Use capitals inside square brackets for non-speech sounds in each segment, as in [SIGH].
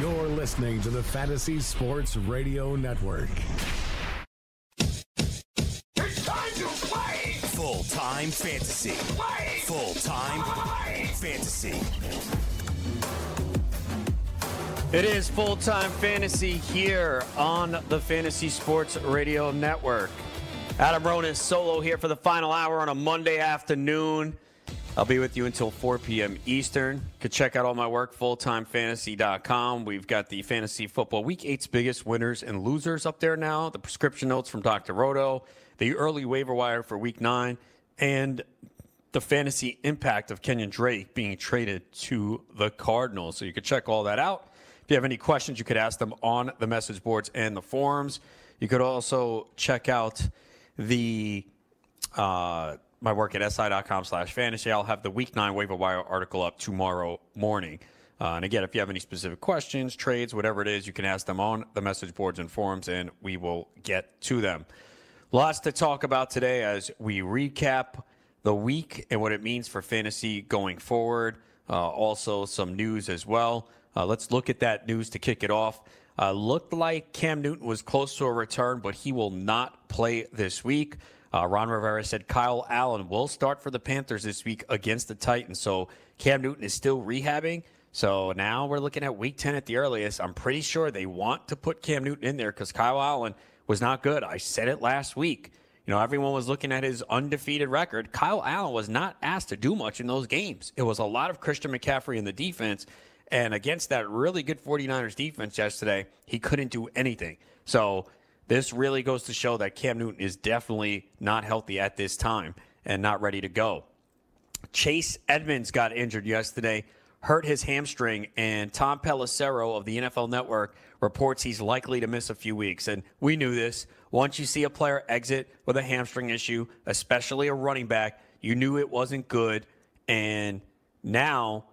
You're listening to the Fantasy Sports Radio Network. It's time to play! Full time fantasy. Play! Full time fantasy. It is full time fantasy here on the Fantasy Sports Radio Network. Adam Ronis solo here for the final hour on a Monday afternoon. I'll be with you until 4 p.m. Eastern. You can check out all my work, fulltimefantasy.com. We've got the fantasy football week eight's biggest winners and losers up there now, the prescription notes from Dr. Roto, the early waiver wire for week nine, and the fantasy impact of Kenyon Drake being traded to the Cardinals. So you can check all that out. If you have any questions, you could ask them on the message boards and the forums. You could also check out the uh, my work at si.com slash fantasy. I'll have the week nine waiver wire article up tomorrow morning. Uh, and again, if you have any specific questions, trades, whatever it is, you can ask them on the message boards and forums, and we will get to them. Lots to talk about today as we recap the week and what it means for fantasy going forward. Uh, also, some news as well. Uh, let's look at that news to kick it off. Uh, looked like Cam Newton was close to a return, but he will not play this week. Uh, Ron Rivera said Kyle Allen will start for the Panthers this week against the Titans. So Cam Newton is still rehabbing. So now we're looking at week 10 at the earliest. I'm pretty sure they want to put Cam Newton in there because Kyle Allen was not good. I said it last week. You know, everyone was looking at his undefeated record. Kyle Allen was not asked to do much in those games. It was a lot of Christian McCaffrey in the defense. And against that really good 49ers defense yesterday, he couldn't do anything. So this really goes to show that Cam Newton is definitely not healthy at this time and not ready to go. Chase Edmonds got injured yesterday, hurt his hamstring, and Tom Pelissero of the NFL Network reports he's likely to miss a few weeks. And we knew this. Once you see a player exit with a hamstring issue, especially a running back, you knew it wasn't good. And now,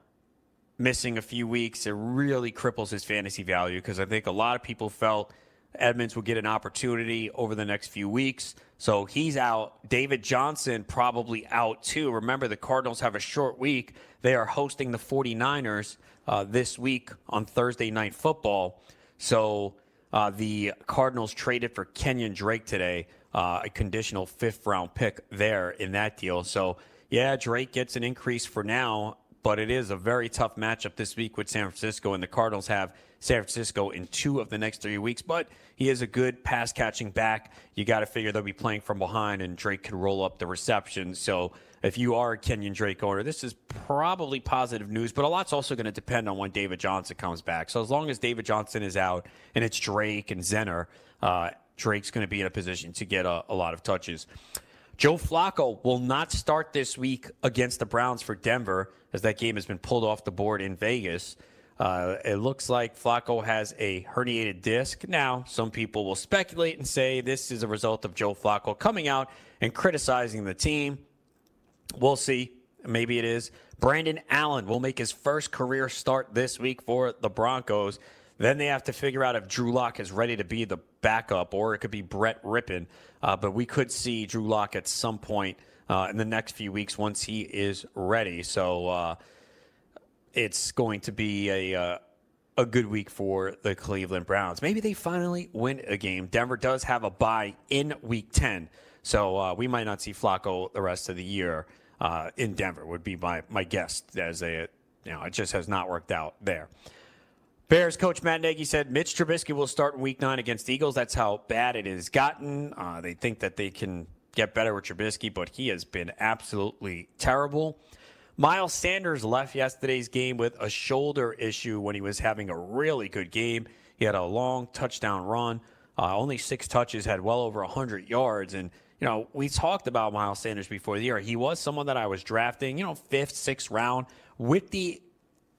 missing a few weeks, it really cripples his fantasy value because I think a lot of people felt Edmonds will get an opportunity over the next few weeks. So he's out. David Johnson probably out too. Remember, the Cardinals have a short week. They are hosting the 49ers uh, this week on Thursday Night Football. So uh, the Cardinals traded for Kenyon Drake today, uh, a conditional fifth round pick there in that deal. So, yeah, Drake gets an increase for now, but it is a very tough matchup this week with San Francisco, and the Cardinals have San Francisco in two of the next three weeks. But he is a good pass catching back. You got to figure they'll be playing from behind, and Drake can roll up the reception. So if you are a Kenyon Drake owner, this is probably positive news. But a lot's also going to depend on when David Johnson comes back. So as long as David Johnson is out and it's Drake and Zenner, uh, Drake's going to be in a position to get a, a lot of touches. Joe Flacco will not start this week against the Browns for Denver, as that game has been pulled off the board in Vegas. Uh, it looks like Flacco has a herniated disc. Now, some people will speculate and say this is a result of Joe Flacco coming out and criticizing the team. We'll see. Maybe it is. Brandon Allen will make his first career start this week for the Broncos. Then they have to figure out if Drew Lock is ready to be the backup, or it could be Brett Rypien. Uh, but we could see Drew Lock at some point uh, in the next few weeks once he is ready. So uh, it's going to be a uh, a good week for the Cleveland Browns. Maybe they finally win a game. Denver does have a bye in Week Ten, so uh, we might not see Flacco the rest of the year uh, in Denver. Would be my my guess as a you know it just has not worked out there. Bears coach Matt Nagy said Mitch Trubisky will start in Week Nine against the Eagles. That's how bad it has gotten. Uh, they think that they can get better with Trubisky, but he has been absolutely terrible. Miles Sanders left yesterday's game with a shoulder issue when he was having a really good game. He had a long touchdown run, uh, only six touches, had well over 100 yards. And, you know, we talked about Miles Sanders before the year. He was someone that I was drafting, you know, fifth, sixth round with the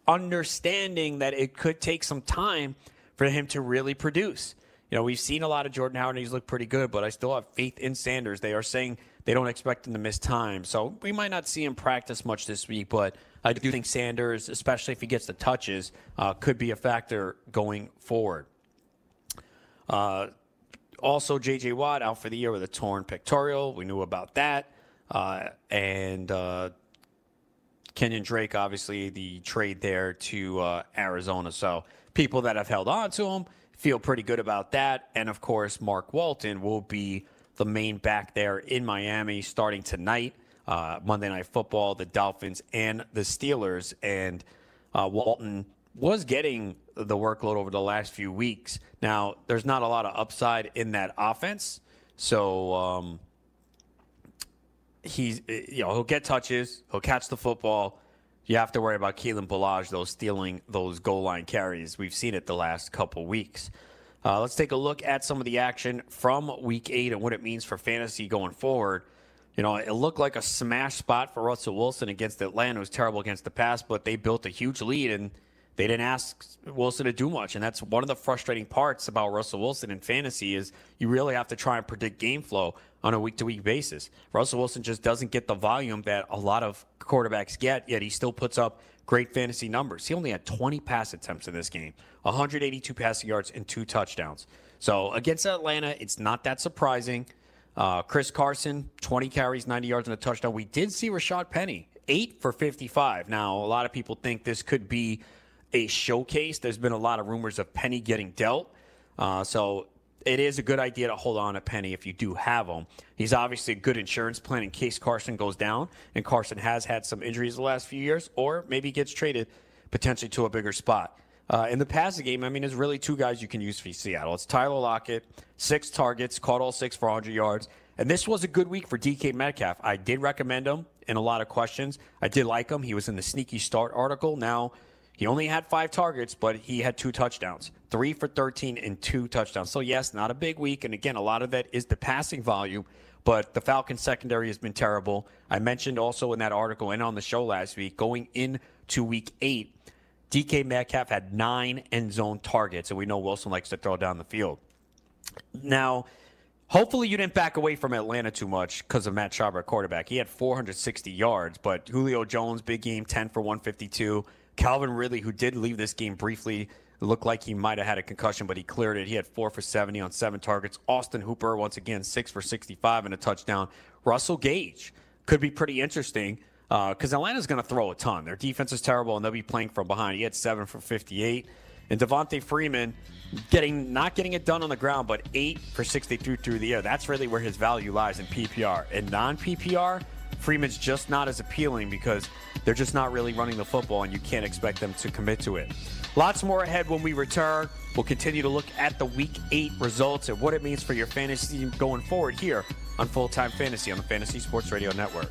understanding that it could take some time for him to really produce. You know, we've seen a lot of Jordan Howard and he's looked pretty good, but I still have faith in Sanders. They are saying they don't expect him to miss time. So we might not see him practice much this week, but I do think Sanders, especially if he gets the touches, uh, could be a factor going forward. Uh, also, J.J. Watt out for the year with a torn pectoral. We knew about that. Uh, and uh, Kenyon Drake, obviously, the trade there to uh, Arizona. So people that have held on to him feel pretty good about that. And of course, Mark Walton will be the main back there in Miami starting tonight. Uh, Monday Night Football, the Dolphins and the Steelers. And uh, Walton was getting the workload over the last few weeks. Now, there's not a lot of upside in that offense. So, um, he's you know he'll get touches, he'll catch the football. You have to worry about Kalen Ballage though stealing those goal line carries. We've seen it the last couple weeks. Uh, let's take a look at some of the action from Week Eight and what it means for fantasy going forward. You know, it looked like a smash spot for Russell Wilson against Atlanta. It was terrible against the pass, but they built a huge lead and they didn't ask Wilson to do much. And that's one of the frustrating parts about Russell Wilson in fantasy is you really have to try and predict game flow on a week to week basis. Russell Wilson just doesn't get the volume that a lot of quarterbacks get, yet he still puts up great fantasy numbers. He only had 20 pass attempts in this game, 182 passing yards, and two touchdowns. So against Atlanta, it's not that surprising. Uh, Chris Carson, 20 carries, 90 yards, and a touchdown. We did see Rashad Penny, 8 for 55. Now, a lot of people think this could be a showcase. There's been a lot of rumors of Penny getting dealt. Uh, so it is a good idea to hold on to Penny if you do have him. He's obviously a good insurance plan in case Carson goes down, and Carson has had some injuries the last few years, or maybe gets traded potentially to a bigger spot. Uh, in the passing game, I mean, there's really two guys you can use for Seattle. It's Tyler Lockett, six targets, caught all six for 100 yards. And this was a good week for DK Metcalf. I did recommend him in a lot of questions. I did like him. He was in the sneaky start article. Now, he only had five targets, but he had two touchdowns, three for 13 and two touchdowns. So, yes, not a big week. And again, a lot of that is the passing volume, but the Falcons secondary has been terrible. I mentioned also in that article and on the show last week, going into week eight, DK Metcalf had nine end zone targets, and we know Wilson likes to throw down the field. Now, hopefully you didn't back away from Atlanta too much because of Matt Schaub, quarterback. He had 460 yards, but Julio Jones, big game, 10 for 152. Calvin Ridley, who did leave this game briefly, looked like he might have had a concussion, but he cleared it. He had four for 70 on seven targets. Austin Hooper, once again, six for 65 and a touchdown. Russell Gage could be pretty interesting because uh, Atlanta's going to throw a ton. Their defense is terrible, and they'll be playing from behind. He had seven for 58. And Devonta Freeman getting not getting it done on the ground, but eight for 63 through the air. That's really where his value lies in PPR. In non PPR, Freeman's just not as appealing because they're just not really running the football and you can't expect them to commit to it. Lots more ahead when we return. We'll continue to look at the week eight results and what it means for your fantasy team going forward here on Full Time Fantasy on the Fantasy Sports Radio Network.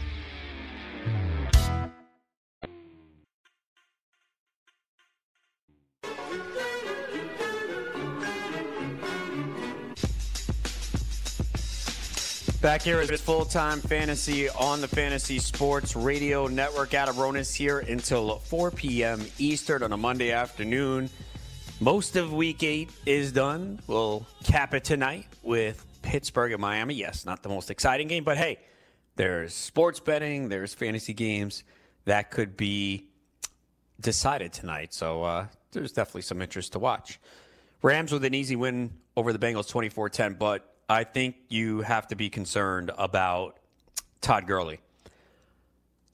Back here at Full Time Fantasy on the Fantasy Sports Radio Network. Adam Ronis here until 4 p.m. Eastern on a Monday afternoon. Most of week eight is done. We'll cap it tonight with Pittsburgh and Miami. Yes, not the most exciting game, but hey, there's sports betting, there's fantasy games that could be decided tonight. So uh, there's definitely some interest to watch. Rams with an easy win over the Bengals 24 10, but I think you have to be concerned about Todd Gurley.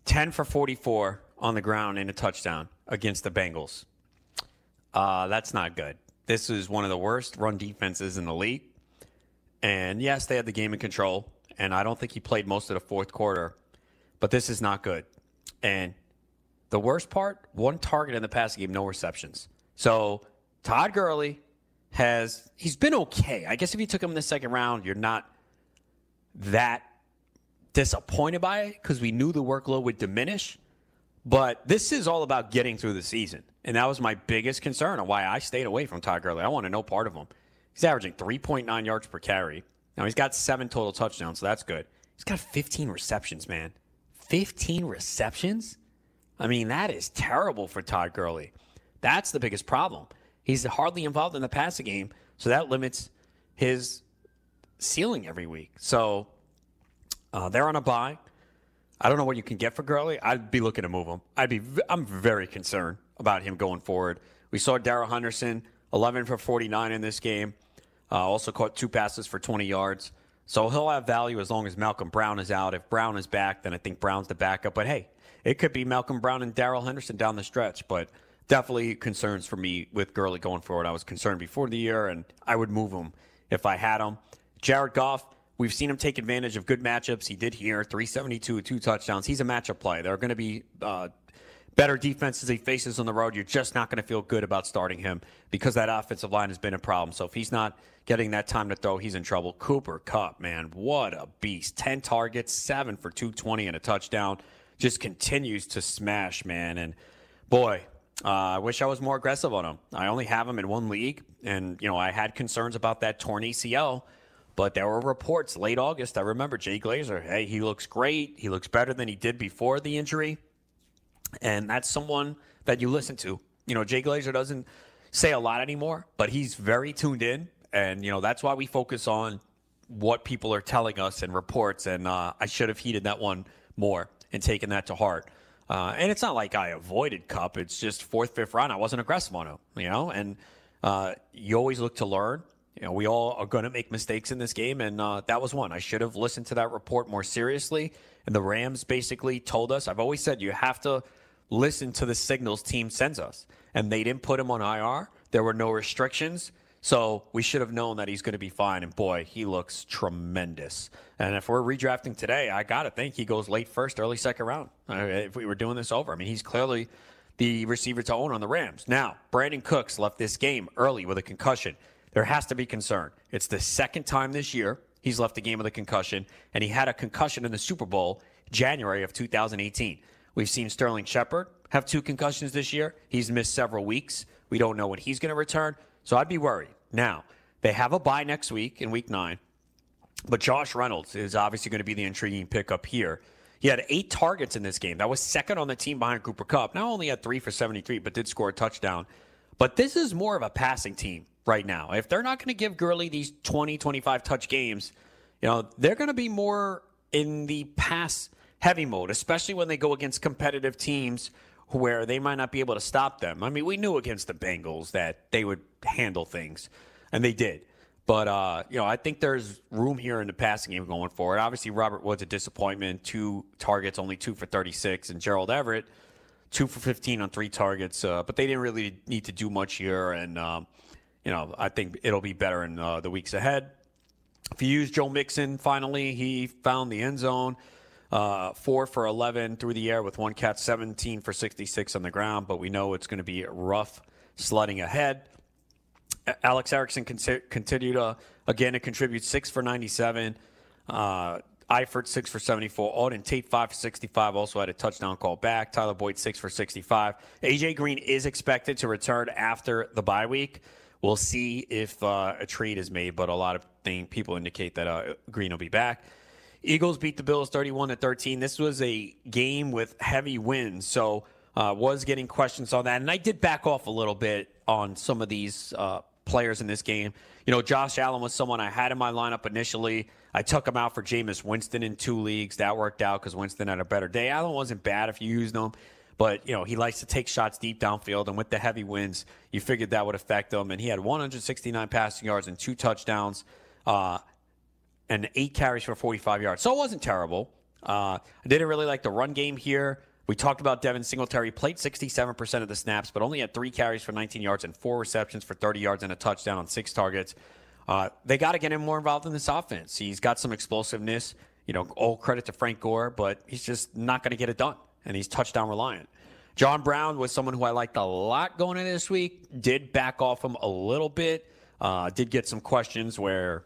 10 for 44 on the ground in a touchdown against the Bengals. Uh, that's not good. This is one of the worst run defenses in the league. And yes, they had the game in control. And I don't think he played most of the fourth quarter. But this is not good. And the worst part one target in the passing game, no receptions. So Todd Gurley has he's been okay. I guess if you took him in the second round, you're not that disappointed by it because we knew the workload would diminish. But this is all about getting through the season. And that was my biggest concern on why I stayed away from Todd Gurley. I want to know part of him. He's averaging 3.9 yards per carry. Now he's got seven total touchdowns, so that's good. He's got 15 receptions, man. 15 receptions? I mean, that is terrible for Todd Gurley. That's the biggest problem. He's hardly involved in the passing game, so that limits his ceiling every week. So uh, they're on a bye. I don't know what you can get for Gurley. I'd be looking to move him. I'd be. I'm very concerned about him going forward. We saw Darrell Henderson, 11 for 49 in this game. Uh, also caught two passes for 20 yards. So he'll have value as long as Malcolm Brown is out. If Brown is back, then I think Brown's the backup. But hey, it could be Malcolm Brown and Darrell Henderson down the stretch. But definitely concerns for me with Gurley going forward. I was concerned before the year, and I would move him if I had him. Jared Goff, we've seen him take advantage of good matchups. He did here, 372, two touchdowns. He's a matchup play. There are going to be uh, better defenses he faces on the road. You're just not going to feel good about starting him because that offensive line has been a problem. So if he's not getting that time to throw, he's in trouble. Cooper Kupp, man, what a beast. 10 targets, 7 for 220 and a touchdown. Just continues to smash, man. And boy, uh, I wish I was more aggressive on him. I only have him in one league, and you know I had concerns about that torn ACL, but there were reports late August. I remember Jay Glazer. Hey, he looks great. He looks better than he did before the injury, and that's someone that you listen to. You know, Jay Glazer doesn't say a lot anymore, but he's very tuned in, and you know that's why we focus on what people are telling us and reports. And uh, I should have heeded that one more and taken that to heart. Uh, and it's not like I avoided Kupp. It's just fourth, fifth round. I wasn't aggressive on him, you know. And uh, you always look to learn. You know, we all are going to make mistakes in this game, and uh, that was one. I should have listened to that report more seriously. And the Rams basically told us. I've always said you have to listen to the signals team sends us, and they didn't put him on IR. There were no restrictions. So we should have known that he's going to be fine. And boy, he looks tremendous. And if we're redrafting today, I got to think he goes late first, early second round. Uh, if we were doing this over, I mean, he's clearly the receiver to own on the Rams. Now, Brandin Cooks left this game early with a concussion. There has to be concern. It's the second time this year he's left the game with a concussion, and he had a concussion in the Super Bowl January of 2018. We've seen Sterling Shepard have two concussions this year. He's missed several weeks. We don't know when he's going to return. So I'd be worried. Now, they have a bye next week in week nine, but Josh Reynolds is obviously going to be the intriguing pickup here. He had eight targets in this game. That was second on the team behind Cooper Kupp. Not only had three for 73, but did score a touchdown. But this is more of a passing team right now. If they're not going to give Gurley these 20, 25 touch games, you know, they're going to be more in the pass heavy mode, especially when they go against competitive teams where they might not be able to stop them. I mean, we knew against the Bengals that they would handle things, and they did. But uh, you know, I think there's room here in the passing game going forward. Obviously, Robert Woods a disappointment. Two targets, only two for 36, and Gerald Everett two for 15 on three targets. Uh, but they didn't really need to do much here, and um, you know, I think it'll be better in uh, the weeks ahead. If you use Joe Mixon, finally he found the end zone. Uh, four for 11 through the air with one catch, 17 for 66 on the ground. But we know it's going to be rough sledding ahead. Alex Erickson con- continued to, again to contribute six for 97. Uh, Eifert, six for 74. Auden Tate, five for 65. Also had a touchdown call back. Tyler Boyd, six for 65. AJ Green is expected to return after the bye week. We'll see if uh, a trade is made, but a lot of thing, people indicate that uh, Green will be back. Eagles beat the Bills 31 to 13. This was a game with heavy winds, so uh, was getting questions on that. And I did back off a little bit on some of these uh, players in this game. You know, Josh Allen was someone I had in my lineup initially. I took him out for Jameis Winston in two leagues. That worked out because Winston had a better day. Allen wasn't bad if you used him, but you know he likes to take shots deep downfield, and with the heavy winds, you figured that would affect him. And he had 169 passing yards and two touchdowns, uh, and eight carries for 45 yards. So it wasn't terrible. Uh, I didn't really like the run game here. We talked about Devin Singletary played 67% of the snaps, but only had three carries for 19 yards and four receptions for 30 yards and a touchdown on six targets. Uh, they got to get him more involved in this offense. He's got some explosiveness. You know, all credit to Frank Gore, but he's just not going to get it done, and he's touchdown reliant. John Brown was someone who I liked a lot going into this week. Did back off him a little bit. Uh, did get some questions where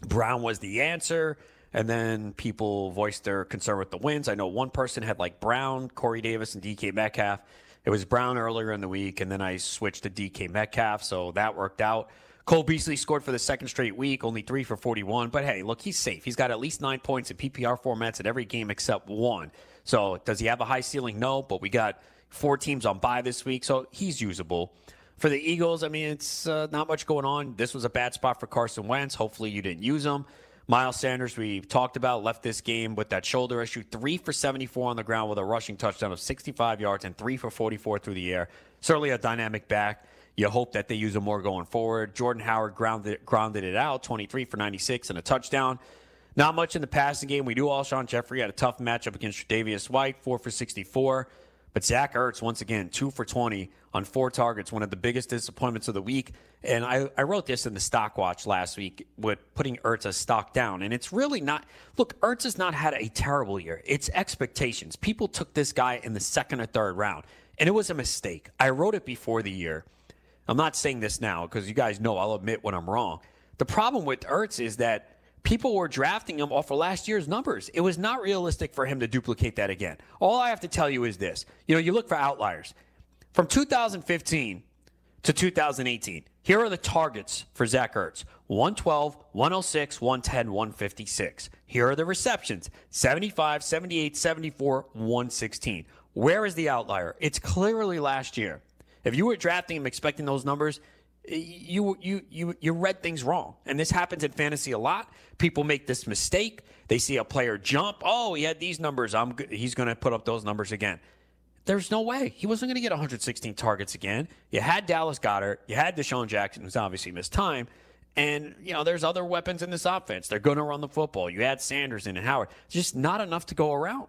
Brown was the answer. And then people voiced their concern with the wins. I know one person had like Brown, Corey Davis, and DK Metcalf. It was Brown earlier in the week, and then I switched to DK Metcalf, so that worked out. Cole Beasley scored for the second straight week, only three for 41. But hey, look, he's safe. He's got at least nine points in PPR formats in every game except one. So does he have a high ceiling? No, but we got four teams on bye this week, so he's usable. For the Eagles, I mean, it's uh, not much going on. This was a bad spot for Carson Wentz. Hopefully, you didn't use him. Miles Sanders, we talked about, left this game with that shoulder issue. Three for 74 on the ground with a rushing touchdown of 65 yards and three for 44 through the air. Certainly a dynamic back. You hope that they use him more going forward. Jordan Howard grounded, grounded it out, 23 for 96 and a touchdown. Not much in the passing game. We do Alshon Jeffery had a tough matchup against Davius White, 4 for 64. But Zach Ertz, once again, 2 for 20 on four targets, one of the biggest disappointments of the week. And I, I wrote this in the stock watch last week with putting Ertz stock down. And it's really not look, Ertz has not had a terrible year. It's expectations. People took this guy in the second or third round, and it was a mistake. I wrote it before the year. I'm not saying this now because you guys know I'll admit when I'm wrong. The problem with Ertz is that people were drafting him off of last year's numbers. It was not realistic for him to duplicate that again. All I have to tell you is this you know, you look for outliers. From 2015 to 2018, here are the targets for Zach Ertz 112, 106, 110, 156. Here are the receptions 75, 78, 74, 116. Where is the outlier? It's clearly last year. If you were drafting him expecting those numbers, you you you you read things wrong. And this happens in fantasy a lot. People make this mistake. They see a player jump. Oh, he had these numbers. I'm he's going to put up those numbers again. There's no way. He wasn't going to get 116 targets again. You had Dallas Goedert. You had DeSean Jackson, who's obviously missed time. And, you know, there's other weapons in this offense. They're going to run the football. You had Sanders and Howard. Just not enough to go around.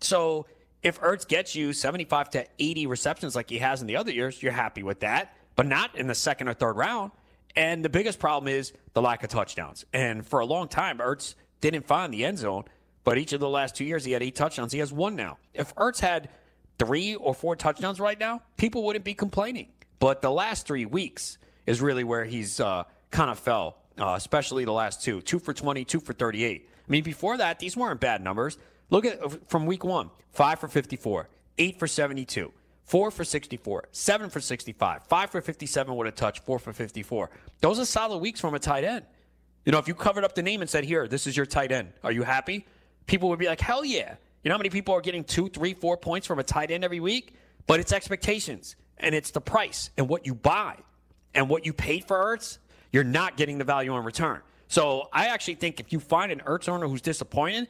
So if Ertz gets you 75 to 80 receptions like he has in the other years, you're happy with that, but not in the second or third round. And the biggest problem is the lack of touchdowns. And for a long time, Ertz didn't find the end zone, but each of the last two years, he had eight touchdowns. He has one now. If Ertz had three or four touchdowns right now, people wouldn't be complaining. But the last three weeks is really where he's uh, kind of fell, uh, especially the last two two for 20, two for 38. I mean, before that, these weren't bad numbers Look at from week one: five for 54, eight for 72, four for 64, seven for 65, five for 57 with a touch, four for 54. Those are solid weeks from a tight end. You know, if you covered up the name and said, "Here, this is your tight end," are you happy? People would be like, "Hell yeah!" You know how many people are getting two, three, four points from a tight end every week? But it's expectations and it's the price and what you buy and what you paid for Ertz. You're not getting the value in return. So I actually think if you find an Ertz owner who's disappointed,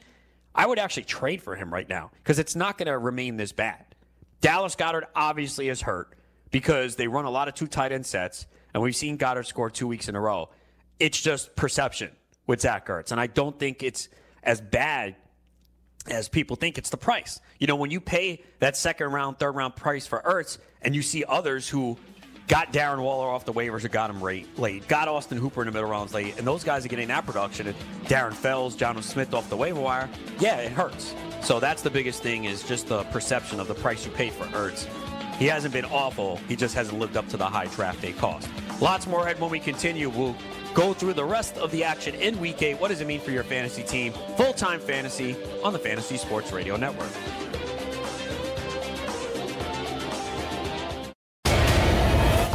I would actually trade for him right now because it's not going to remain this bad. Dallas Goedert obviously is hurt because they run a lot of two tight end sets, and we've seen Goedert score two weeks in a row. It's just perception with Zach Ertz, and I don't think it's as bad as people think. It's the price. You know, when you pay that second round, third round price for Ertz, and you see others who got Darren Waller off the waivers or got him late, got Austin Hooper in the middle rounds late, and those guys are getting that production, and Darren Fells, Jonnu Smith off the waiver wire, yeah, it hurts. So that's the biggest thing is just the perception of the price you pay for Ertz. He hasn't been awful. He just hasn't lived up to the high draft day cost. Lots more ahead when we continue. We'll go through the rest of the action in week eight. What does it mean for your fantasy team? Full time fantasy on the Fantasy Sports Radio Network.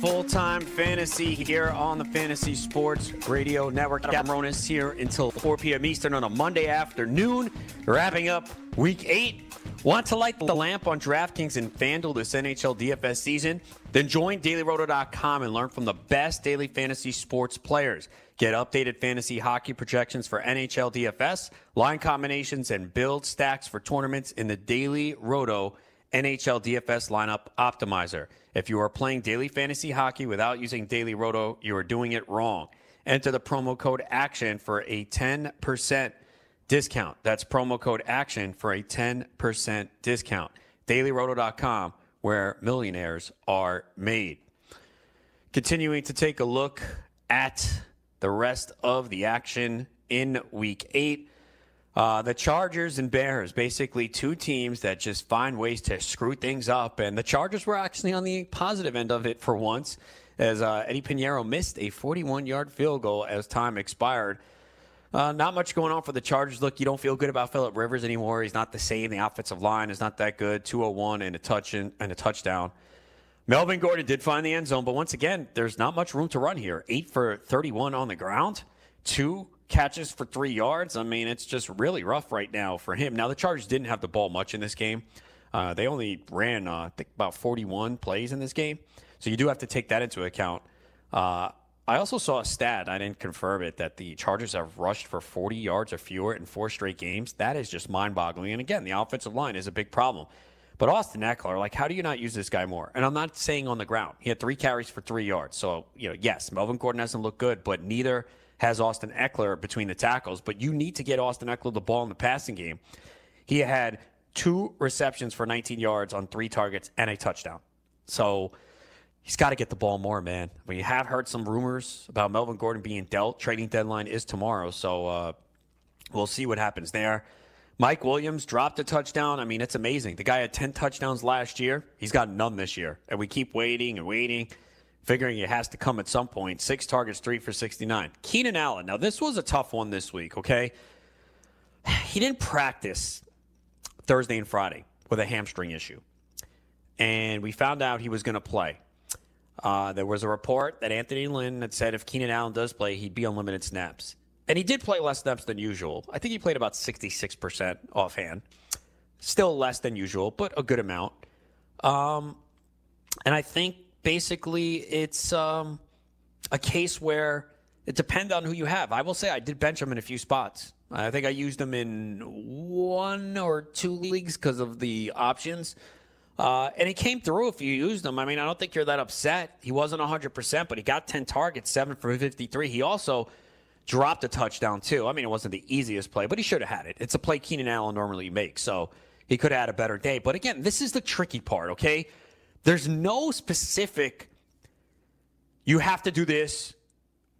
Full time fantasy here on the Fantasy Sports Radio Network. Adam Ronis here until 4 p.m. Eastern on a Monday afternoon, wrapping up week eight. Want to light the lamp on DraftKings and FanDuel this NHL DFS season? Then join dailyroto.com and learn from the best daily fantasy sports players. Get updated fantasy hockey projections for NHL DFS, line combinations, and build stacks for tournaments in the Daily Roto NHL DFS lineup optimizer. If you are playing daily fantasy hockey without using Daily Roto, you are doing it wrong. Enter the promo code ACTION for a 10% discount. That's promo code ACTION for a 10% discount. DailyRoto.com, where millionaires are made. Continuing to take a look at the rest of the action in week eight. Uh, the Chargers and Bears, basically two teams that just find ways to screw things up. And the Chargers were actually on the positive end of it for once, as uh, Eddie Piñeiro missed a 41 yard field goal as time expired. Uh, not much going on for the Chargers. Look, you don't feel good about Philip Rivers anymore. He's not the same. The offensive line is not that good. 201 and a touch and a touchdown. Melvin Gordon did find the end zone, but once again, there's not much room to run here. Eight for 31 on the ground, two catches for three yards. I mean, it's just really rough right now for him. Now, the Chargers didn't have the ball much in this game. Uh, they only ran, uh, I think, about 41 plays in this game. So you do have to take that into account. Uh, I also saw a stat, I didn't confirm it, that the Chargers have rushed for 40 yards or fewer in four straight games. That is just mind boggling. And again, the offensive line is a big problem. But Austin Ekeler, like, how do you not use this guy more? And I'm not saying on the ground. He had three carries for three yards. So, you know, yes, Melvin Gordon hasn't looked good, but neither has Austin Ekeler between the tackles. But you need to get Austin Ekeler the ball in the passing game. He had two receptions for 19 yards on three targets and a touchdown. So, he's got to get the ball more, man. We have heard some rumors about Melvin Gordon being dealt. Trading deadline is tomorrow, so uh, we'll see what happens there. Mike Williams dropped a touchdown. I mean, it's amazing. The guy had 10 touchdowns last year. He's got none this year. And we keep waiting and waiting, figuring it has to come at some point. Six targets, three for 69. Keenan Allen. Now, this was a tough one this week, okay? He didn't practice Thursday and Friday with a hamstring issue. And we found out he was going to play. Uh, there was a report that Anthony Lynn had said if Keenan Allen does play, he'd be on limited snaps. And he did play less snaps than usual. I think he played about 66% offhand. Still less than usual, but a good amount. Um, and I think basically it's um, a case where it depends on who you have. I will say I did bench him in a few spots. I think I used him in one or two leagues because of the options. Uh, and he came through if you used him. I mean, I don't think you're that upset. He wasn't 100%, but he got 10 targets, 7 for 53. He also dropped a touchdown, too. I mean, it wasn't the easiest play, but he should have had it. It's a play Keenan Allen normally makes, so he could have had a better day. But again, this is the tricky part, okay? There's no specific, you have to do this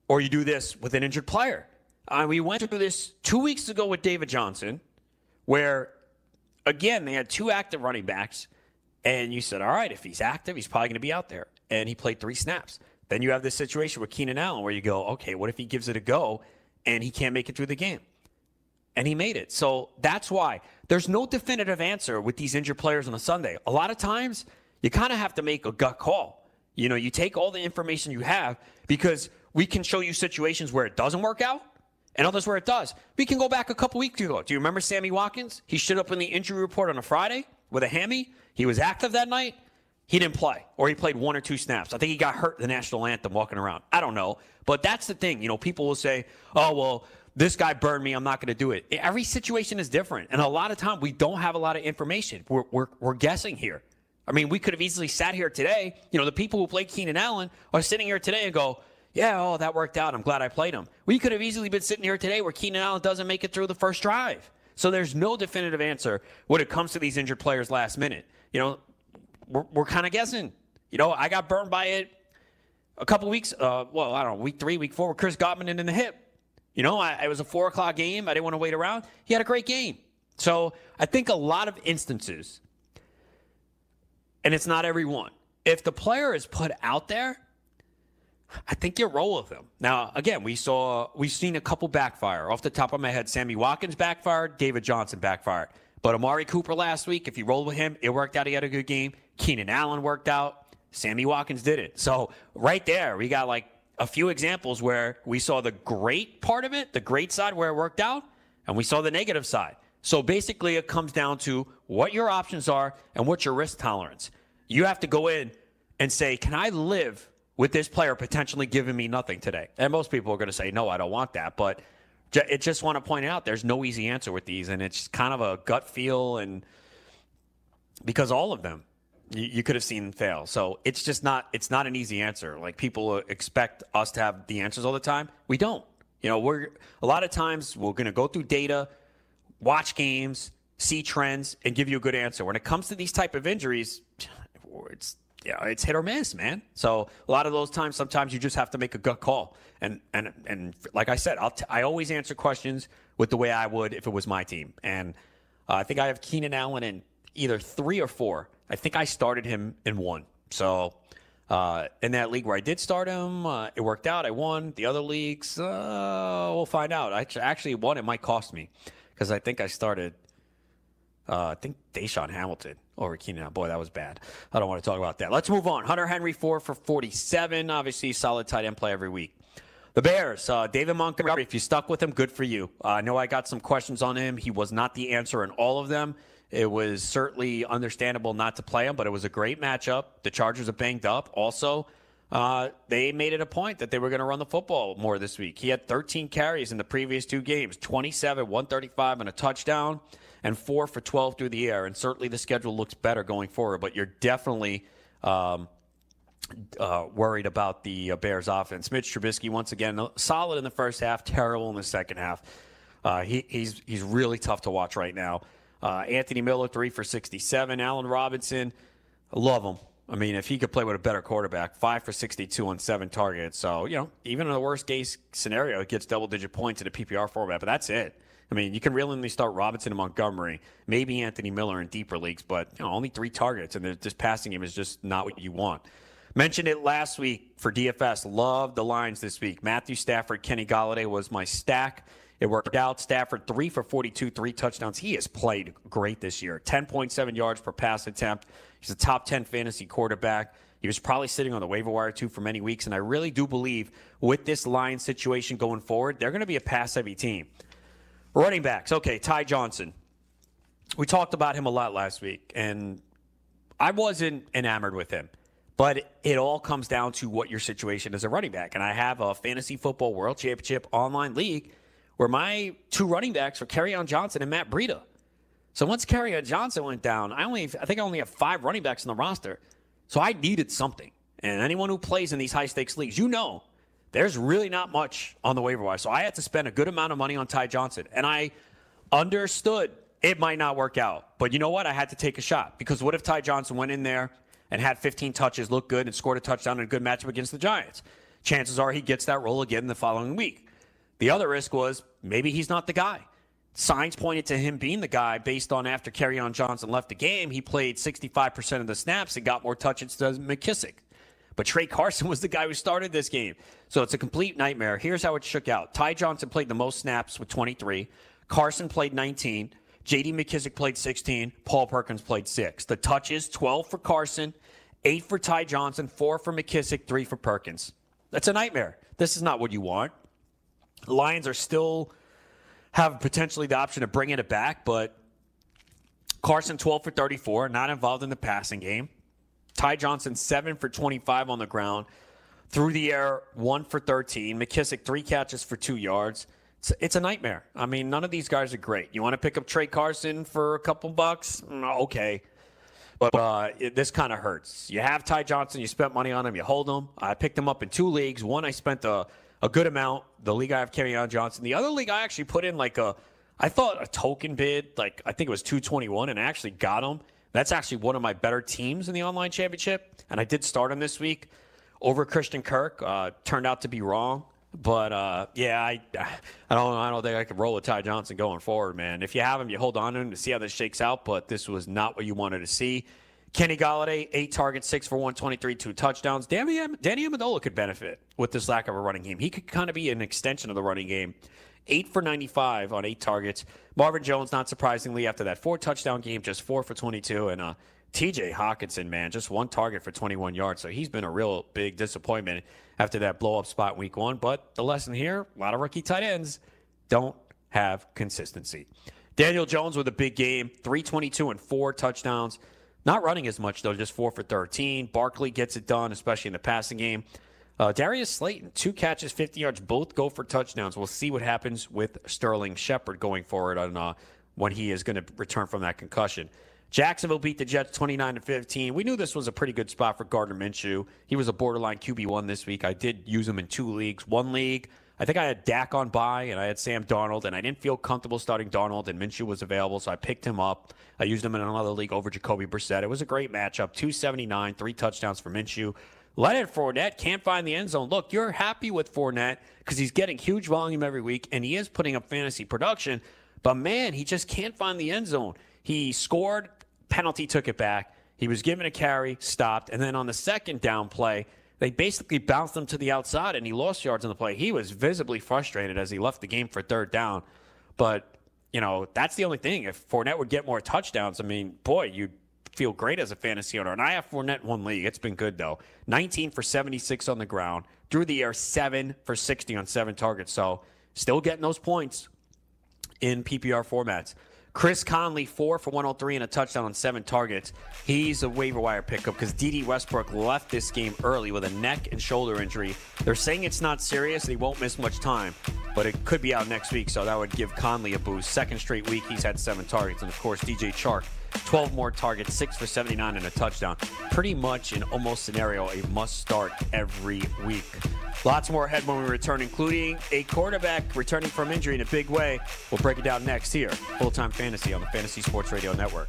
or you do this with an injured player. Uh, we went through this two weeks ago with David Johnson, where, again, they had two active running backs, and you said, all right, if he's active, he's probably going to be out there. And he played three snaps. Then you have this situation with Keenan Allen where you go, okay, what if he gives it a go and he can't make it through the game? And he made it. So that's why there's no definitive answer with these injured players on a Sunday. A lot of times, you kind of have to make a gut call. You know, you take all the information you have because we can show you situations where it doesn't work out and others where it does. We can go back a couple weeks ago. Do you remember Sammy Watkins? He showed up in the injury report on a Friday with a hammy. He was active that night. He didn't play, or he played one or two snaps. I think he got hurt the national anthem walking around. I don't know. But that's the thing. You know, people will say, oh, well, this guy burned me. I'm not going to do it. Every situation is different. And a lot of time, we don't have a lot of information. We're, we're, we're guessing here. I mean, we could have easily sat here today. You know, the people who played Keenan Allen are sitting here today and go, yeah, oh, that worked out. I'm glad I played him. We could have easily been sitting here today where Keenan Allen doesn't make it through the first drive. So there's no definitive answer when it comes to these injured players last minute. You know, we're, we're kind of guessing. You know, I got burned by it a couple weeks. Uh, well, I don't know, week three, week four, with Chris Godwin in the hip. You know, I, it was a four o'clock game. I didn't want to wait around. He had a great game. So I think a lot of instances, and it's not every one. If the player is put out there, I think you roll with them. Now, again, we saw we've seen a couple backfire. Off the top of my head, Sammy Watkins backfired, David Johnson backfired. But Amari Cooper last week, if you rolled with him, it worked out. He had a good game. Keenan Allen worked out. Sammy Watkins did it. So right there, we got like a few examples where we saw the great part of it, the great side where it worked out, and we saw the negative side. So basically, it comes down to what your options are and what your risk tolerance. You have to go in and say, can I live with this player potentially giving me nothing today? And most people are going to say, no, I don't want that. But it just want to point out there's no easy answer with these, and it's kind of a gut feel, and because all of them you, you could have seen fail. So it's just not it's not an easy answer. Like people expect us to have the answers all the time. We don't. You know, we're a lot of times we're going to go through data, watch games, see trends, and give you a good answer. When it comes to these type of injuries, [SIGHS] it's you know, it's hit or miss, man. So a lot of those times, sometimes you just have to make a gut call. And and and like I said, I'll t- I always answer questions with the way I would if it was my team. And uh, I think I have Keenan Allen in either three or four. I think I started him in one. So uh, in that league where I did start him, uh, it worked out. I won. The other leagues, uh, we'll find out. I actually one it might cost me because I think I started. Uh, I think DaeSean Hamilton over Keenan. Boy, that was bad. I don't want to talk about that. Let's move on. Hunter Henry four for forty-seven. Obviously, solid tight end play every week. The Bears, uh, David Montgomery. If you stuck with him, good for you. Uh, I know I got some questions on him. He was not the answer in all of them. It was certainly understandable not to play him, but it was a great matchup. The Chargers are banged up. Also, uh, they made it a point that they were going to run the football more this week. He had 13 carries in the previous two games 27, 135, and a touchdown, and four for 12 through the air. And certainly the schedule looks better going forward, but you're definitely. Um, uh, worried about the uh, Bears offense. Mitch Trubisky, once again, solid in the first half, terrible in the second half. Uh, he, he's he's really tough to watch right now. Uh, Anthony Miller, three for 67. Allen Robinson, love him. I mean, if he could play with a better quarterback, five for 62 on seven targets. So, you know, even in the worst case scenario, it gets double digit points in a PPR format, but that's it. I mean, you can really start Robinson and Montgomery, maybe Anthony Miller in deeper leagues, but you know, only three targets, and this passing game is just not what you want. Mentioned it last week for DFS. Love the lines this week. Matthew Stafford, Kenny Golladay was my stack. It worked out. Stafford, three for 42, three touchdowns. He has played great this year. 10.7 yards per pass attempt. He's a top 10 fantasy quarterback. He was probably sitting on the waiver wire too for many weeks. And I really do believe with this line situation going forward, they're going to be a pass heavy team. Running backs. Okay, Ty Johnson. We talked about him a lot last week, and I wasn't enamored with him. But it all comes down to what your situation is a running back. And I have a fantasy football world championship online league where my two running backs were Kerryon Johnson and Matt Breida. So once Kerryon Johnson went down, I only I think I only have five running backs in the roster. So I needed something. And anyone who plays in these high stakes leagues, you know, there's really not much on the waiver wire. So I had to spend a good amount of money on Ty Johnson. And I understood it might not work out. But you know what? I had to take a shot because what if Ty Johnson went in there and had 15 touches, looked good, and scored a touchdown in a good matchup against the Giants? Chances are he gets that role again the following week. The other risk was maybe he's not the guy. Signs pointed to him being the guy based on after Kerryon Johnson left the game, he played 65% of the snaps and got more touches than McKissic. But Tra Carson [LAUGHS] was the guy who started this game. So it's a complete nightmare. Here's how it shook out Ty Johnson played the most snaps with 23, Carson played 19, JD McKissic played 16, Paul Perkins played 6. The touches 12 for Carson, 8 for Ty Johnson, 4 for McKissic, 3 for Perkins. That's a nightmare. This is not what you want. Lions are still have potentially the option of bringing it back, but Carson 12 for 34, not involved in the passing game. Ty Johnson 7 for 25 on the ground. Through the air, 1 for 13. McKissic, three catches for two yards. It's, it's a nightmare. I mean, none of these guys are great. You want to pick up Tra Carson for a couple bucks? Mm, okay. But uh, it, this kind of hurts. You have Ty Johnson. You spent money on him. You hold him. I picked him up in two leagues. One, I spent a a good amount. The league I have Kerryon Johnson. The other league I actually put in like a, I thought a token bid, like I think it was 221, and I actually got him. That's actually one of my better teams in the online championship, and I did start him this week over Christian Kirk. Uh, turned out to be wrong, but uh, yeah, I, I don't, I don't think I could roll with Ty Johnson going forward, man. If you have him, you hold on to him to see how this shakes out. But this was not what you wanted to see. Kenny Golladay, eight targets, six for 123, two touchdowns. Danny, Danny Amendola could benefit with this lack of a running game. He could kind of be an extension of the running game. Eight for 95 on eight targets. Marvin Jones, not surprisingly, after that four touchdown game, just four for 22. And uh, TJ Hockenson, man, just one target for 21 yards. So he's been a real big disappointment after that blow up spot week one. But the lesson here a lot of rookie tight ends don't have consistency. Daniel Jones with a big game, 322 and four touchdowns. Not running as much, though, just four for 13. Barkley gets it done, especially in the passing game. Uh, Darius Slayton, two catches, 50 yards, both go for touchdowns. We'll see what happens with Sterling Shepard going forward on uh, when he is going to return from that concussion. Jacksonville beat the Jets 29 to 15. We knew this was a pretty good spot for Gardner Minshew. He was a borderline QB1 this week. I did use him in two leagues. One league, I think I had Dak on bye and I had Sam Darnold, and I didn't feel comfortable starting Darnold, and Minshew was available, so I picked him up. I used him in another league over Jacoby Brissett. It was a great matchup 279, three touchdowns for Minshew. Leonard Fournette can't find the end zone. Look, you're happy with Fournette because he's getting huge volume every week and he is putting up fantasy production. But man, he just can't find the end zone. He scored, penalty took it back. He was given a carry, stopped, and then on the second down play, they basically bounced him to the outside and he lost yards on the play. He was visibly frustrated as he left the game for third down. But, you know, that's the only thing. If Fournette would get more touchdowns, I mean, boy, you'd feel great as a fantasy owner. And I have Fournette one league. It's been good though. 19 for 76 on the ground. Through the air, seven for 60 on seven targets. So still getting those points in PPR formats. Chris Conley, four for 103 and a touchdown on seven targets. He's a waiver wire pickup because Dede Westbrook left this game early with a neck and shoulder injury. They're saying it's not serious and he won't miss much time, but it could be out next week, so that would give Conley a boost. Second straight week, he's had seven targets. And of course, DJ Chark 12 more targets, 6 for 79 and a touchdown. Pretty much in almost scenario, a must start every week. Lots more ahead when we return, including a quarterback returning from injury in a big way. We'll break it down next here, Full Time Fantasy on the Fantasy Sports Radio Network.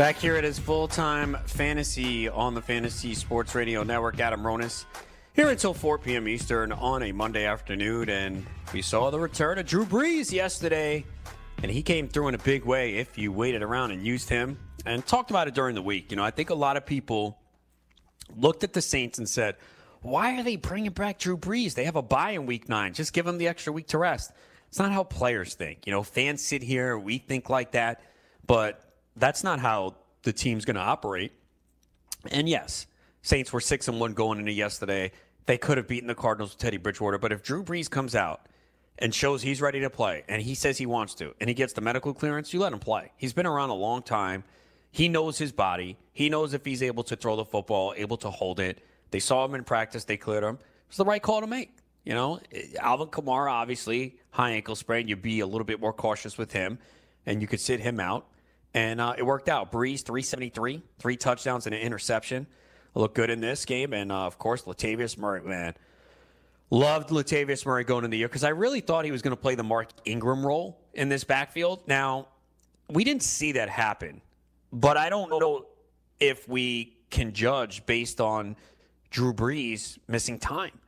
Back here at his full time fantasy on the Fantasy Sports Radio Network. Adam Ronis here until 4 p.m. Eastern on a Monday afternoon. And we saw the return of Drew Brees yesterday. And he came through in a big way if you waited around and used him and talked about it during the week. You know, I think a lot of people looked at the Saints and said, why are they bringing back Drew Brees? They have a bye in week nine. Just give them the extra week to rest. It's not how players think. You know, fans sit here, we think like that, but that's not how the team's going to operate. And yes, Saints were six and one going into yesterday. They could have beaten the Cardinals with Teddy Bridgewater, but if Drew Brees comes out and shows he's ready to play and he says he wants to and he gets the medical clearance, you let him play. He's been around a long time. He knows his body. He knows if he's able to throw the football, able to hold it. They saw him in practice. They cleared him. It's the right call to make. You know, eh, Alvin Kamara, obviously, high ankle sprain. You'd be a little bit more cautious with him, and you could sit him out. And uh, it worked out. Brees, 373, three touchdowns and an interception. Looked good in this game. And, uh, of course, Latavius Murray, man. Loved Latavius Murray going in the year because I really thought he was going to play the Mark Ingram role in this backfield. Now, we didn't see that happen, but I don't know if we can judge based on Drew Brees missing time.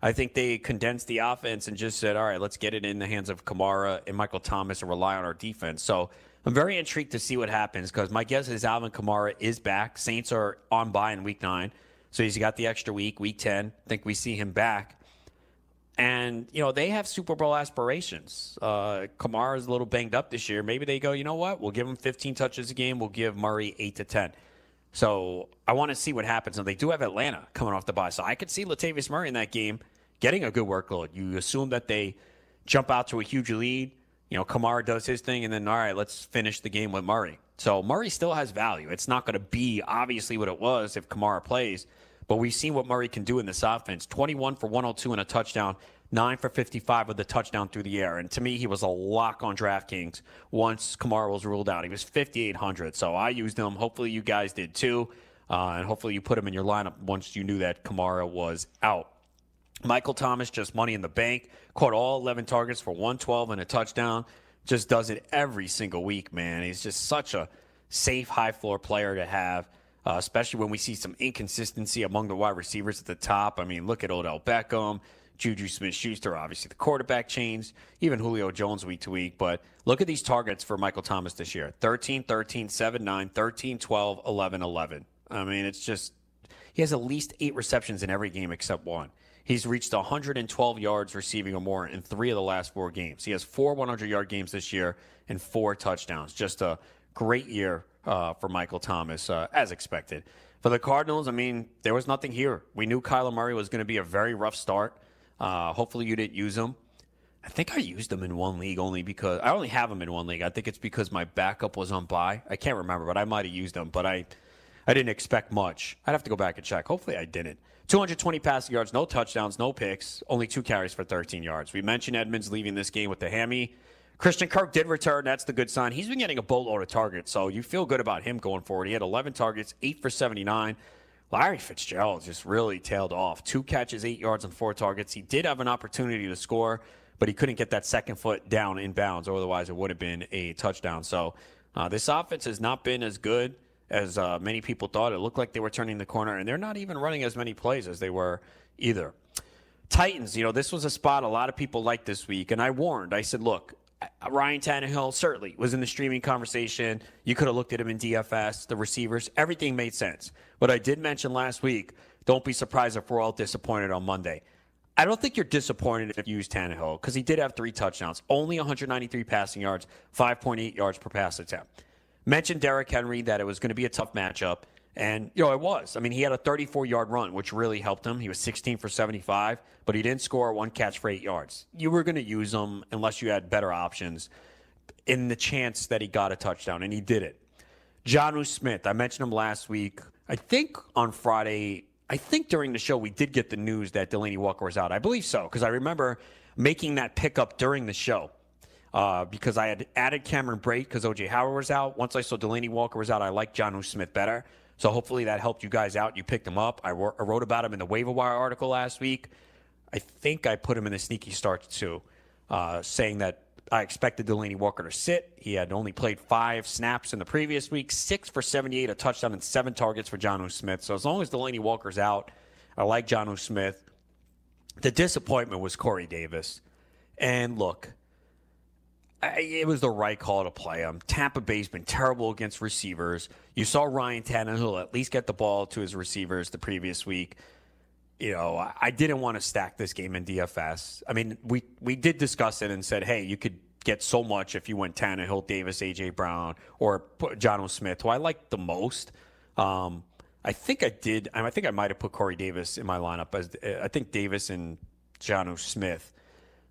I think they condensed the offense and just said, all right, let's get it in the hands of Kamara and Michael Thomas and rely on our defense. So I'm very intrigued to see what happens because my guess is Alvin Kamara is back. Saints are on bye in week nine. So he's got the extra week, week 10. I think we see him back. And, you know, they have Super Bowl aspirations. Uh, is a little banged up this year. Maybe they go, you know what? We'll give him 15 touches a game. We'll give Murray 8 to 10. So I want to see what happens. And they do have Atlanta coming off the bye. So I could see Latavius Murray in that game getting a good workload. You assume that they jump out to a huge lead you know, Kamara does his thing, and then, all right, let's finish the game with Murray. So Murray still has value. It's not going to be obviously what it was if Kamara plays, but we've seen what Murray can do in this offense 21 for 102 and a touchdown, 9 for 55 with the touchdown through the air. And to me, he was a lock on DraftKings once Kamara was ruled out. He was 5,800. So I used him. Hopefully, you guys did too. Uh, and hopefully, you put him in your lineup once you knew that Kamara was out. Michael Thomas, just money in the bank, caught all 11 targets for 112 and a touchdown. Just does it every single week, man. He's just such a safe, high floor player to have, uh, especially when we see some inconsistency among the wide receivers at the top. I mean, look at Odell Beckham, Juju Smith Schuster, obviously the quarterback chains, even Julio Jones week to week. But look at these targets for Michael Thomas this year 13, 13, 7, 9, 13, 12, 11, 11. I mean, it's just, he has at least eight receptions in every game except one. He's reached 112 yards receiving or more in three of the last four games. He has four 100 yard games this year and four touchdowns. Just a great year uh, for Michael Thomas, uh, as expected. For the Cardinals, I mean, there was nothing here. We knew Kyler Murray was going to be a very rough start. Uh, hopefully, you didn't use him. I think I used him in one league only because I only have him in one league. I think it's because my backup was on bye. I can't remember, but I might have used him. But I, I didn't expect much. I'd have to go back and check. Hopefully, I didn't. 220 passing yards, no touchdowns, no picks, only two carries for 13 yards. We mentioned Edmonds leaving this game with the hammy. Christian Kirk did return. That's the good sign. He's been getting a boatload of targets, so you feel good about him going forward. He had 11 targets, 8 for 79. Larry Fitzgerald just really tailed off. Two catches, eight yards, and four targets. He did have an opportunity to score, but he couldn't get that second foot down in bounds. Otherwise, it would have been a touchdown. So uh, this offense has not been as good as uh, many people thought. It looked like they were turning the corner, and they're not even running as many plays as they were either. Titans, you know, this was a spot a lot of people liked this week, and I warned. I said, look, Ryan Tannehill certainly was in the streaming conversation. You could have looked at him in DFS, the receivers, everything made sense. But I did mention last week, don't be surprised if we're all disappointed on Monday. I don't think you're disappointed if you use Tannehill because he did have three touchdowns, only 193 passing yards, 5.8 yards per pass attempt. Mentioned Derrick Henry that it was going to be a tough matchup. And, you know, it was. I mean, he had a 34 yard run, which really helped him. He was 16 for 75, but he didn't score one catch for eight yards. You were going to use him unless you had better options in the chance that he got a touchdown, and he did it. Jonnu Smith, I mentioned him last week. I think on Friday, I think during the show, we did get the news that Delanie Walker was out. I believe so, because I remember making that pickup during the show uh, because I had added Cameron Brate because OJ Howard was out. Once I saw Delanie Walker was out, I liked Jonnu Smith better. So hopefully that helped you guys out. You picked him up. I, wrote, I wrote about him in the waiver wire article last week. I think I put him in the sneaky starts too, uh, saying that I expected Delanie Walker to sit. He had only played five snaps in the previous week, six for 78, a touchdown, and seven targets for Jonnu Smith. So as long as Delanie Walker's out, I like Jonnu Smith. The disappointment was Corey Davis. And look, it was the right call to play him. Tampa Bay's been terrible against receivers. You saw Ryan Tannehill at least get the ball to his receivers the previous week. You know, I, didn't want to stack this game in DFS. I mean, we we did discuss it and said, hey, you could get so much if you went Tannehill, Davis, AJ Brown, or Jonnu Smith, who I like the most. Um, I think I did. I think I might have put Corey Davis in my lineup as I think Davis and Jonnu Smith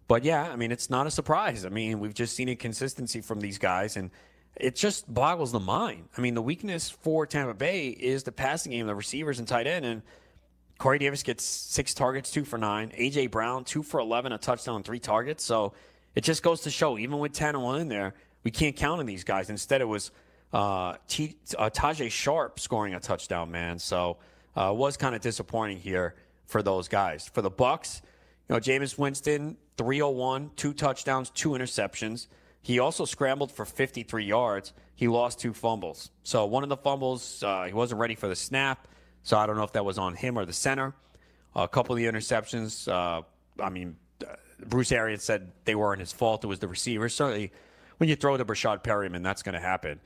but yeah, I mean, it's not a surprise. I mean, we've just seen inconsistency from these guys, and it just boggles the mind. I mean, the weakness for Tampa Bay is the passing game, the receivers and tight end. And Corey Davis gets six targets, two for nine. A.J. Brown, two for 11, a touchdown, three targets. So it just goes to show, even with Tannehill in there, we can't count on these guys. Instead, it was uh, T- uh, Tajae Sharpe scoring a touchdown, man. So uh, it was kind of disappointing here for those guys. For the Bucs, you know, Jameis Winston, 301, two touchdowns, two interceptions. He also scrambled for 53 yards. He lost two fumbles. So one of the fumbles, uh, he wasn't ready for the snap. So I don't know if that was on him or the center. a couple of the interceptions, uh, I mean, uh, Bruce Arians said they weren't his fault. It was the receiver. Certainly, when you throw to Breshad Perriman, that's going to happen.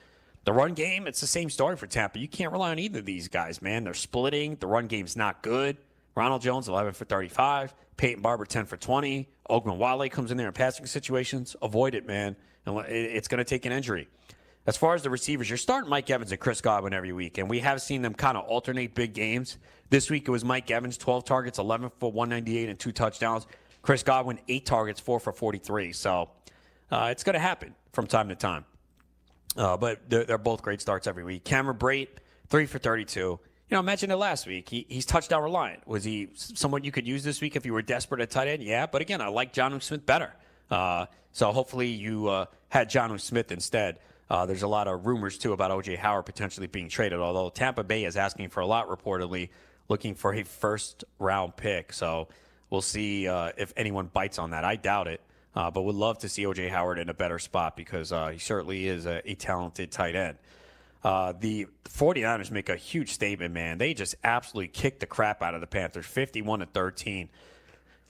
The run game, it's the same story for Tampa. You can't rely on either of these guys, man. They're splitting. The run game's not good. Ronald Jones, 11 for 35. Peyton Barber, 10 for 20. Ogunbowale comes in there in passing situations. Avoid it, man. It's going to take an injury. As far as the receivers, you're starting Mike Evans and Chris Godwin every week, and we have seen them kind of alternate big games. This week it was Mike Evans, 12 targets, 11 for 198, and two touchdowns. Chris Godwin, eight targets, four for 43. So uh, it's going to happen from time to time. Uh, but they're, they're, both great starts every week. Cameron Brate, three for 32 you know, mentioned it last week. He, he's touchdown reliant. Was he someone you could use this week if you were desperate at tight end? Yeah, but again, I like Jonnu Smith better. Uh, so hopefully you uh, had Jonnu Smith instead. Uh, there's a lot of rumors too about OJ Howard potentially being traded, although Tampa Bay is asking for a lot reportedly, looking for a first round pick. So we'll see uh, if anyone bites on that. I doubt it, uh, but would love to see OJ Howard in a better spot because uh, he certainly is a, a talented tight end. Uh, the 49ers make a huge statement, man. They just absolutely kicked the crap out of the Panthers, 51 to 13.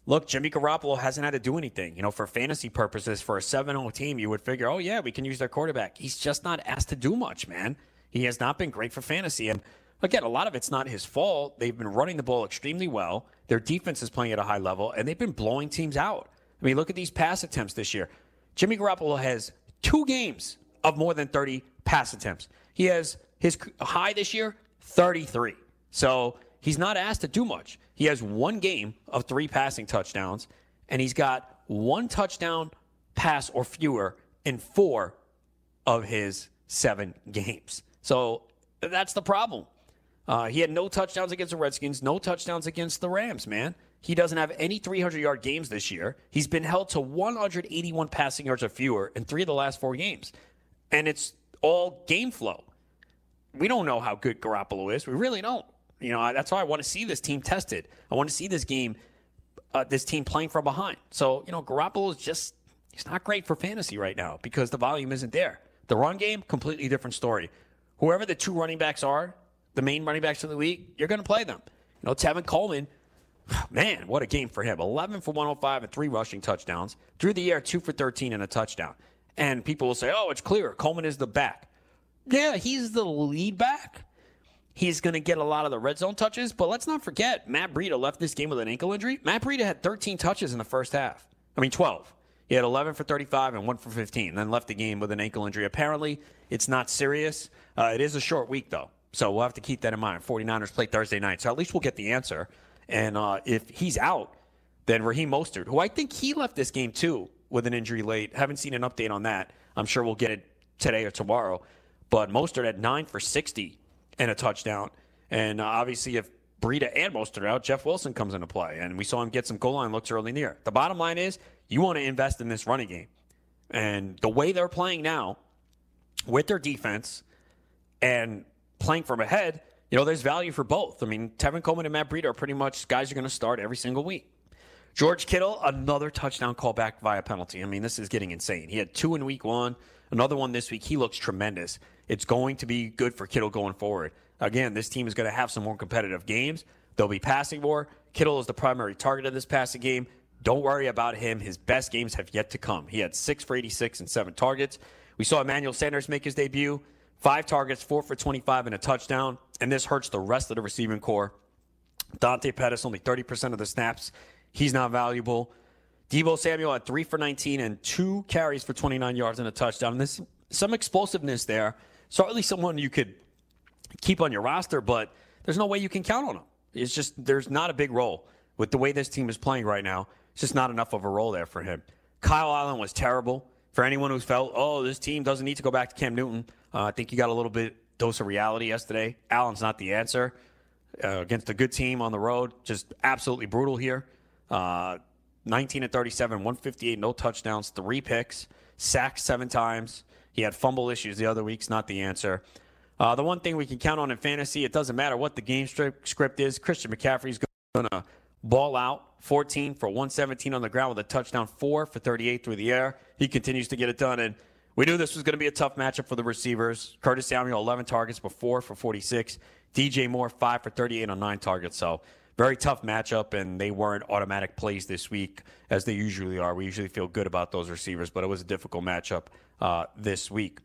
Look, Jimmy Garoppolo hasn't had to do anything. You know, for fantasy purposes, for a 7 0 team, you would figure, oh, yeah, we can use their quarterback. He's just not asked to do much, man. He has not been great for fantasy. And again, a lot of it's not his fault. They've been running the ball extremely well. Their defense is playing at a high level, and they've been blowing teams out. I mean, look at these pass attempts this year. Jimmy Garoppolo has two games of more than 30 pass attempts. He has his high this year, 33. So he's not asked to do much. He has one game of three passing touchdowns, and he's got one touchdown pass or fewer in four of his seven games. So that's the problem. Uh, he had no touchdowns against the Redskins, no touchdowns against the Rams, man. He doesn't have any 300 yard games this year. He's been held to 181 passing yards or fewer in three of the last four games. And it's all game flow we don't know how good Garoppolo is. We really don't. You know, that's why I want to see this team tested. I want to see this game, uh, this team playing from behind. So, you know, Garoppolo is just, he's not great for fantasy right now because the volume isn't there. The run game, completely different story. Whoever the two running backs are, the main running backs of the league, you're going to play them. You know, Tevin Coleman, [SIGHS] man, what a game for him. 11 for 105 and three rushing touchdowns. Through the air, two for 13 and a touchdown. And people will say, oh, it's clear. Coleman is the back. Yeah, he's the lead back. He's going to get a lot of the red zone touches, but let's not forget Matt Breida left this game with an ankle injury. Matt Breida had 13 touches in the first half. I mean, 12. He had 11 for 35 and 1 for 15, then left the game with an ankle injury. Apparently, it's not serious. Uh, it is a short week, though, so we'll have to keep that in mind. 49ers play Thursday night, so at least we'll get the answer. And uh, if he's out, then Raheem Mostert, who I think he left this game too with an injury late. Haven't seen an update on that. I'm sure we'll get it today or tomorrow. But Mostert had nine for 60 and a touchdown. And uh, obviously, if Breida and Mostert are out, Jeff Wilson comes into play. And we saw him get some goal line looks early in the year. The bottom line is you want to invest in this running game. And the way they're playing now with their defense and playing from ahead, you know, there's value for both. I mean, Tevin Coleman and Matt Breida are pretty much guys you're going to start every single week. George Kittle, another touchdown callback via penalty. I mean, this is getting insane. He had two in week one, another one this week. He looks tremendous. It's going to be good for Kittle going forward. Again, this team is going to have some more competitive games. They'll be passing more. Kittle is the primary target of this passing game. Don't worry about him. His best games have yet to come. He had six for 86 and seven targets. We saw Emmanuel Sanders make his debut. Five targets, four for 25 and a touchdown. And this hurts the rest of the receiving corps. Dante Pettis, only 30% of the snaps. He's not valuable. Deebo Samuel had three for 19 and two carries for 29 yards and a touchdown. And there's some explosiveness there. Certainly someone you could keep on your roster, but there's no way you can count on him. It's just, there's not a big role. With the way this team is playing right now, it's just not enough of a role there for him. Kyle Allen was terrible. For anyone who felt, oh, this team doesn't need to go back to Cam Newton, uh, I think you got a little bit dose of reality yesterday. Allen's not the answer. Uh, against a good team on the road, just absolutely brutal here. Uh, 19 and 37, 158, no touchdowns, three picks, sacked seven times. He had fumble issues the other weeks, not the answer. Uh, the one thing we can count on in fantasy, it doesn't matter what the game script is. Christian McCaffrey's going to ball out 14 for 117 on the ground with a touchdown, four for 38 through the air. He continues to get it done. And we knew this was going to be a tough matchup for the receivers. Curtis Samuel, 11 targets, but four for 46. DJ Moore, five for 38 on nine targets. So very tough matchup, and they weren't automatic plays this week as they usually are. We usually feel good about those receivers, but it was a difficult matchup uh, this week.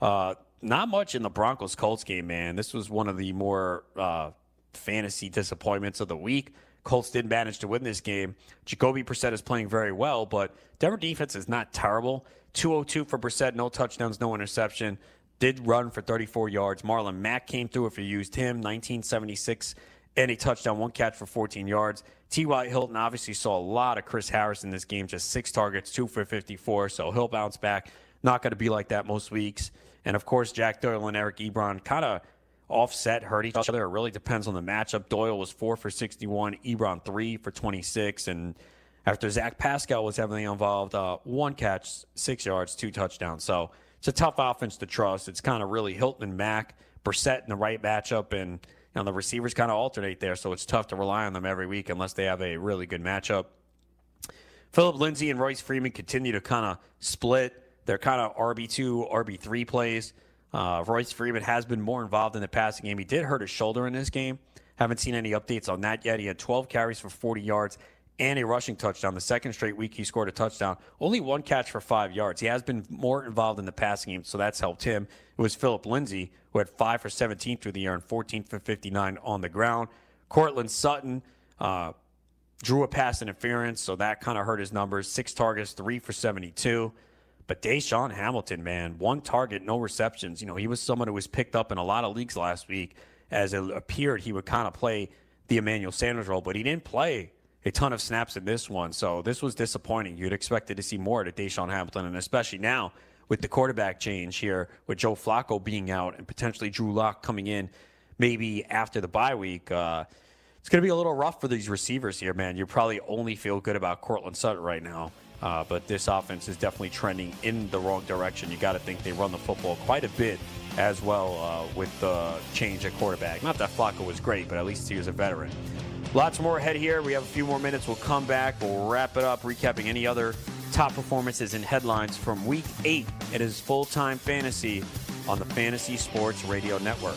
Uh, not much in the Broncos Colts game, man. This was one of the more uh, fantasy disappointments of the week. Colts did manage to win this game. Jacoby Brissett is playing very well, but Denver defense is not terrible. 202 for Brissett, no touchdowns, no interception. Did run for 34 yards. Marlon Mack came through if you used him, 1976 and a touchdown, one catch for 14 yards. T.Y. Hilton obviously saw a lot of Chris Harris in this game, just six targets, two for 54. So he'll bounce back. Not going to be like that most weeks. And of course, Jack Doyle and Eric Ebron kind of offset, hurt each other. It really depends on the matchup. Doyle was four for 61, Ebron three for 26. And after Zach Pascal was heavily involved, uh, one catch, six yards, two touchdowns. So it's a tough offense to trust. It's kind of really Hilton and Mack, Brissett in the right matchup, and know, the receivers kind of alternate there. So it's tough to rely on them every week unless they have a really good matchup. Philip Lindsay and Royce Freeman continue to kind of split. They're kind of RB2, RB3 plays. Uh, Royce Freeman has been more involved in the passing game. He did hurt his shoulder in this game. Haven't seen any updates on that yet. He had 12 carries for 40 yards and a rushing touchdown. The second straight week he scored a touchdown. Only one catch for five yards. He has been more involved in the passing game, so that's helped him. It was Philip Lindsay, who had five for 17 through the air and 14 for 59 on the ground. Courtland Sutton uh, drew a pass interference, so that kind of hurt his numbers. Six targets, three for 72. But DaeSean Hamilton, man, one target, no receptions. You know, he was someone who was picked up in a lot of leagues last week as it appeared he would kind of play the Emmanuel Sanders role, but he didn't play a ton of snaps in this one. So this was disappointing. You'd expected to see more to DaeSean Hamilton, and especially now with the quarterback change here, with Joe Flacco being out and potentially Drew Lock coming in maybe after the bye week. Uh, it's going to be a little rough for these receivers here, man. You probably only feel good about Courtland Sutton right now. Uh, but this offense is definitely trending in the wrong direction. You got to think they run the football quite a bit as well uh, with the change at quarterback. Not that Flacco was great, but at least he was a veteran. Lots more ahead here. We have a few more minutes. We'll come back. We'll wrap it up, recapping any other top performances and headlines from week eight. It is full time fantasy on the Fantasy Sports Radio Network.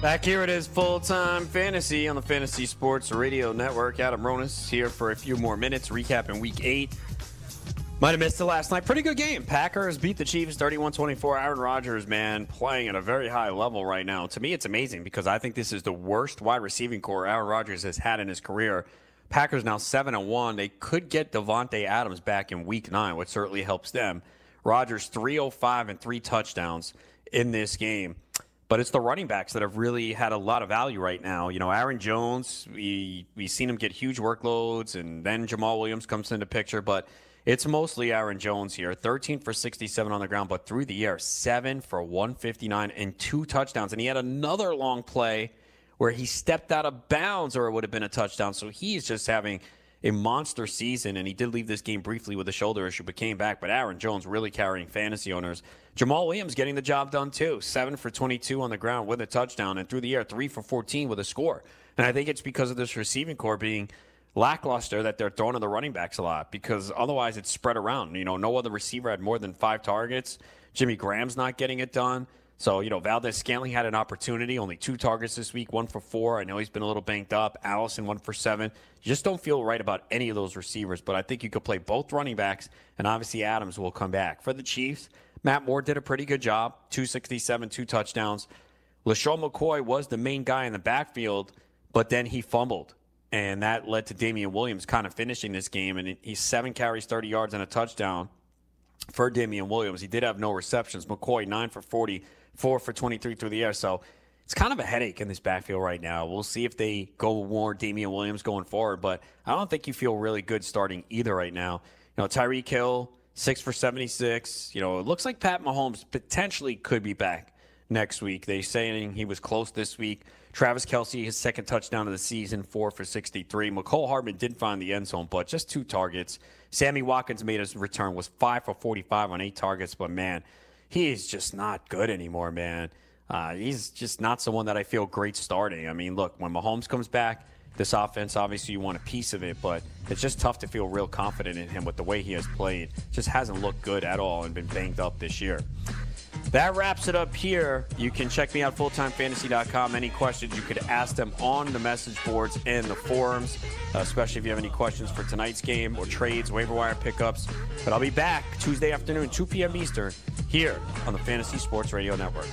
Back here it is full time fantasy on the Fantasy Sports Radio Network. Adam Ronis here for a few more minutes, recapping week eight. Might have missed it last night. Pretty good game. Packers beat the Chiefs 31 24. Aaron Rodgers, man, playing at a very high level right now. To me, it's amazing because I think this is the worst wide receiving corps Aaron Rodgers has had in his career. Packers now 7 and 1. They could get Davante Adams back in week nine, which certainly helps them. Rodgers 305 and three touchdowns in this game. But it's the running backs that have really had a lot of value right now. You know, Aaron Jones, we we've seen him get huge workloads, and then Jamaal Williams comes into picture. But it's mostly Aaron Jones here. 13 for 67 on the ground, but through the air, 7 for 159 and two touchdowns. And he had another long play where he stepped out of bounds or it would have been a touchdown. So he's just having a monster season, and he did leave this game briefly with a shoulder issue, but came back. But Aaron Jones really carrying fantasy owners. Jamaal Williams getting the job done too. Seven for 22 on the ground with a touchdown, and through the air, three for 14 with a score. And I think it's because of this receiving corps being lackluster that they're throwing to the running backs a lot because otherwise it's spread around. You know, no other receiver had more than five targets. Jimmy Graham's not getting it done. So, you know, Valdes-Scantling had an opportunity, only two targets this week, one for four. I know he's been a little banged up. Allison, one for seven. You just don't feel right about any of those receivers, but I think you could play both running backs, and obviously Adams will come back. For the Chiefs, Matt Moore did a pretty good job 267, two touchdowns. LeSean McCoy was the main guy in the backfield, but then he fumbled. And that led to Damien Williams kind of finishing this game. And he's seven carries, 30 yards, and a touchdown for Damien Williams. He did have no receptions. McCoy, nine for 40, four for 23 through the air. So it's kind of a headache in this backfield right now. We'll see if they go more Damien Williams going forward, but I don't think you feel really good starting either right now. You know, Tyreek Hill, six for 76. You know, it looks like Pat Mahomes potentially could be back next week. They saying he was close this week. Travis Kelce, his second touchdown of the season, four for 63. Mecole Hardman did find the end zone, but just two targets. Sammy Watkins made his return, was five for 45 on eight targets, but man, he is just not good anymore, man. Uh, he's just not someone that I feel great starting. I mean, look, when Mahomes comes back, this offense, obviously, you want a piece of it, but it's just tough to feel real confident in him with the way he has played. Just hasn't looked good at all and been banged up this year. That wraps it up here. You can check me out fulltimefantasy.com. Any questions you could ask them on the message boards and the forums, uh, especially if you have any questions for tonight's game or trades, waiver wire pickups. But I'll be back Tuesday afternoon, 2 p.m. Eastern, here on the Fantasy Sports Radio Network.